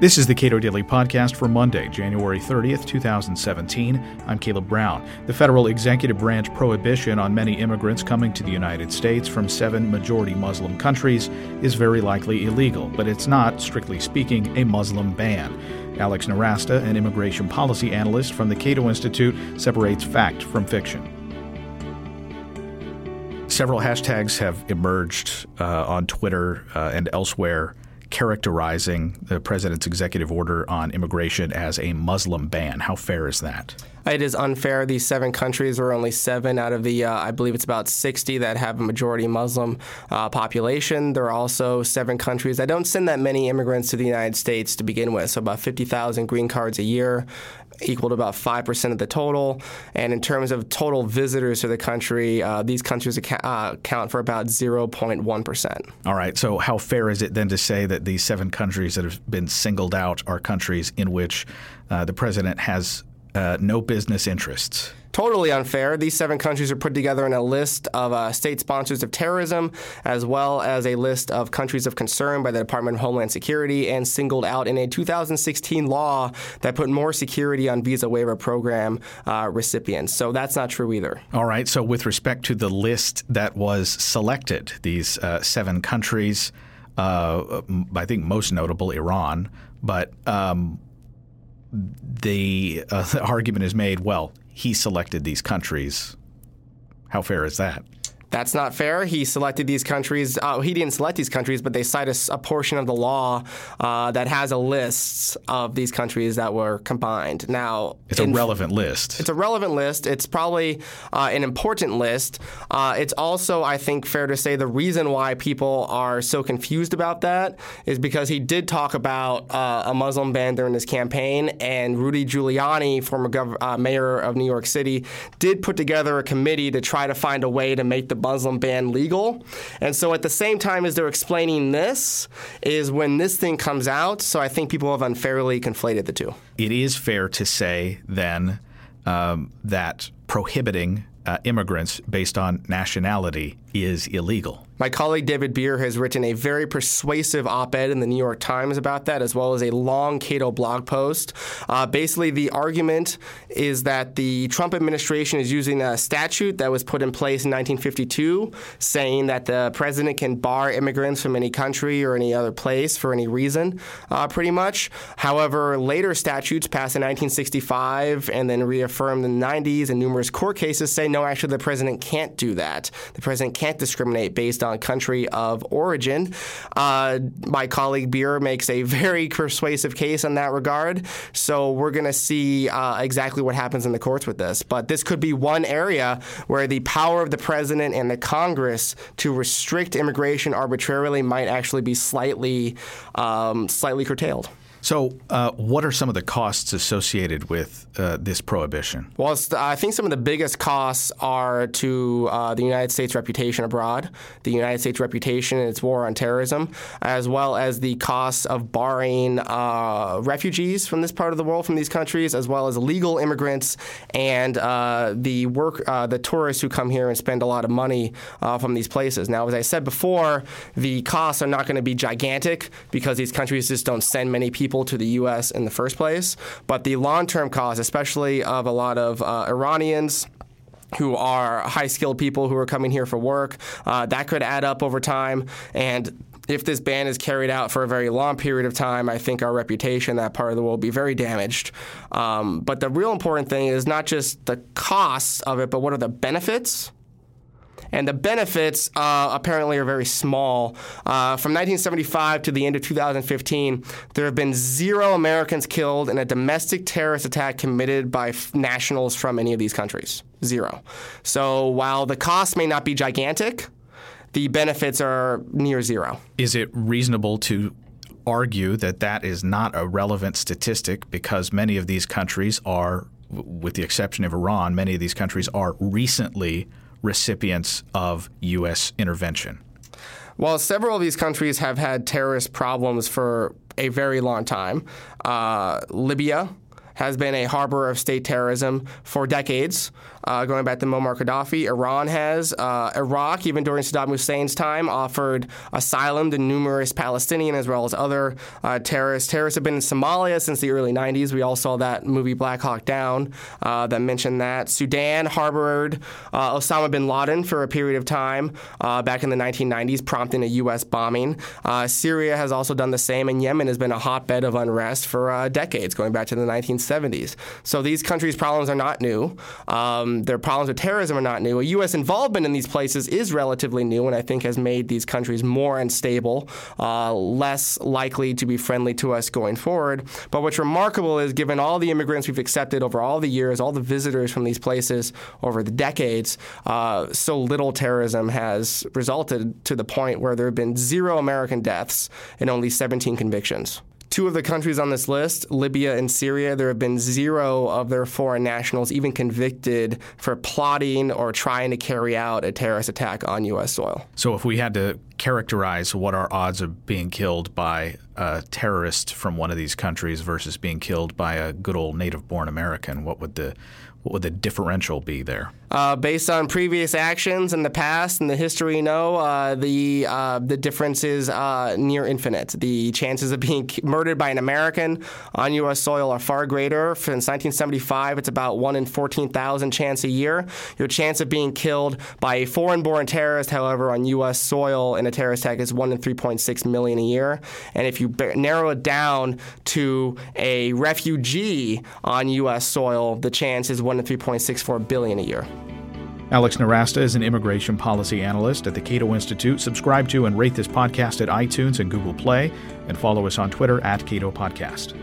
This is the Cato Daily Podcast for Monday, January 30th, 2017. I'm Caleb Brown. The federal executive branch prohibition on many immigrants coming to the United States from seven majority Muslim countries is very likely illegal, but it's not, strictly speaking, a Muslim ban. Alex Nowrasteh, an immigration policy analyst from the Cato Institute, separates fact from fiction. Several hashtags have emerged uh, on Twitter uh, and elsewhere characterizing the president's executive order on immigration as a Muslim ban. How fair is that? It is unfair. These seven countries are only seven out of the, uh, I believe it's about 60 that have a majority Muslim uh, population. There are also seven countries that don't send that many immigrants to the United States to begin with. So about 50,000 green cards a year, equal to about 5% of the total. And in terms of total visitors to the country, uh, these countries account, uh, account for about 0.1%. All right. So how fair is it then to say that these seven countries that have been singled out are countries in which uh, the president has uh, no business interests totally unfair. These seven countries are put together in a list of uh, state sponsors of terrorism, as well as a list of countries of concern by the Department of Homeland Security, and singled out in a 2016 law that put more security on visa waiver program uh, recipients. So that's not true either. All right. So, with respect to the list that was selected, these uh, seven countries, uh, I think most notable Iran, but um, the, uh, the argument is made well, he selected these countries. How fair is that? That's not fair. He selected these countries. Uh, he didn't select these countries, but they cite a, a portion of the law uh, that has a list of these countries that were combined. Now, it's in, a relevant list. It's a relevant list. It's probably uh, an important list. Uh, it's also, I think, fair to say the reason why people are so confused about that is because he did talk about uh, a Muslim ban during his campaign, and Rudy Giuliani, former gov- uh, mayor of New York City, did put together a committee to try to find a way to make the Muslim ban legal. And so at the same time as they're explaining this is when this thing comes out. So I think people have unfairly conflated the two. It is fair to say then um, that prohibiting uh, immigrants based on nationality is illegal. My colleague David Bier has written a very persuasive op ed in the New York Times about that, as well as a long Cato blog post. Uh, basically, the argument is that the Trump administration is using a statute that was put in place in 1952, saying that the president can bar immigrants from any country or any other place for any reason, uh, pretty much. However, later statutes passed in 1965 and then reaffirmed in the 90s, and numerous court cases say no, actually, the president can't do that. The president can't discriminate based on country of origin. Uh, my colleague Bier makes a very persuasive case in that regard. So we're going to see uh, exactly what happens in the courts with this. But this could be one area where the power of the president and the Congress to restrict immigration arbitrarily might actually be slightly, um, slightly curtailed. So, uh, what are some of the costs associated with uh, this prohibition? Well, I think some of the biggest costs are to uh, the United States' reputation abroad, the United States' reputation in its war on terrorism, as well as the costs of barring uh, refugees from this part of the world, from these countries, as well as legal immigrants and uh, the work, uh, the tourists who come here and spend a lot of money from these places. Now, as I said before, the costs are not going to be gigantic because these countries just don't send many people people to the U.S. in the first place. But the long term cost, especially of a lot of uh, Iranians, who are high skilled people who are coming here for work. Uh, that could add up over time. And if this ban is carried out for a very long period of time, I think our reputation that part of the world will be very damaged. Um, but the real important thing is not just the costs of it, but what are the benefits? And the benefits uh, apparently are very small. Uh, from 1975 to the end of 2015, there have been zero Americans killed in a domestic terrorist attack committed by f- nationals from any of these countries. Zero. So while the cost may not be gigantic, the benefits are near zero. Is it reasonable to argue that that is not a relevant statistic because many of these countries are, with the exception of Iran, many of these countries are recently recipients of U.S. intervention? While several of these countries have had terrorist problems for a very long time, uh, Libya has been a harbor of state terrorism for decades, uh, going back to Muammar Gaddafi. Iran has. Uh, Iraq, even during Saddam Hussein's time, offered asylum to numerous Palestinian as well as other uh, terrorists. Terrorists have been in Somalia since the early 90s. We all saw that movie Black Hawk Down uh, that mentioned that. Sudan harbored uh, Osama bin Laden for a period of time back in the 1990s, prompting a U.S. bombing. Syria has also done the same, and Yemen has been a hotbed of unrest for decades, going back to the 1970s. So these countries' problems are not new. Um, their problems with terrorism are not new. A U.S. involvement in these places is relatively new, and I think has made these countries more unstable, uh, less likely to be friendly to us going forward. But what's remarkable is, given all the immigrants we've accepted over all the years, all the visitors from these places over the decades, uh, so little terrorism has resulted to the point where there have been zero American deaths and only 17 convictions. Two of the countries on this list, Libya and Syria, there have been zero of their foreign nationals even convicted for plotting or trying to carry out a terrorist attack on U.S. soil. So, if we had to characterize what our odds of being killed by a terrorist from one of these countries versus being killed by a good old native born American, what would the what would the differential be there? Uh, based on previous actions in the past and the history you know, uh, the uh, the difference is uh, near infinite. The chances of being murdered by an American on U.S. soil are far greater. Since 1975, it's about one in 14,000 chance a year. Your chance of being killed by a foreign-born terrorist, however, on U.S. soil in a terrorist attack is one in 3.6 million a year. And if you narrow it down to a refugee on U.S. soil, the chance is one in 3.64 billion a year. Alex Nowrasteh is an immigration policy analyst at the Cato Institute. Subscribe to and rate this podcast at iTunes and Google Play, and follow us on Twitter at Cato Podcast.